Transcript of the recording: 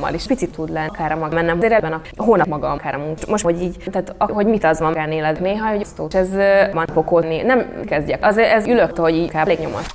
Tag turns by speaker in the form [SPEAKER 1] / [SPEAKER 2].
[SPEAKER 1] Mal is picit tud lenni, akár maga mennem, azért ebben a hónap maga akár a munka. Most, hogy így, tehát hogy mit az van éled néha, hogy ez van pokolni, nem kezdjek. Azért ez ülök, hogy így elég nyomat.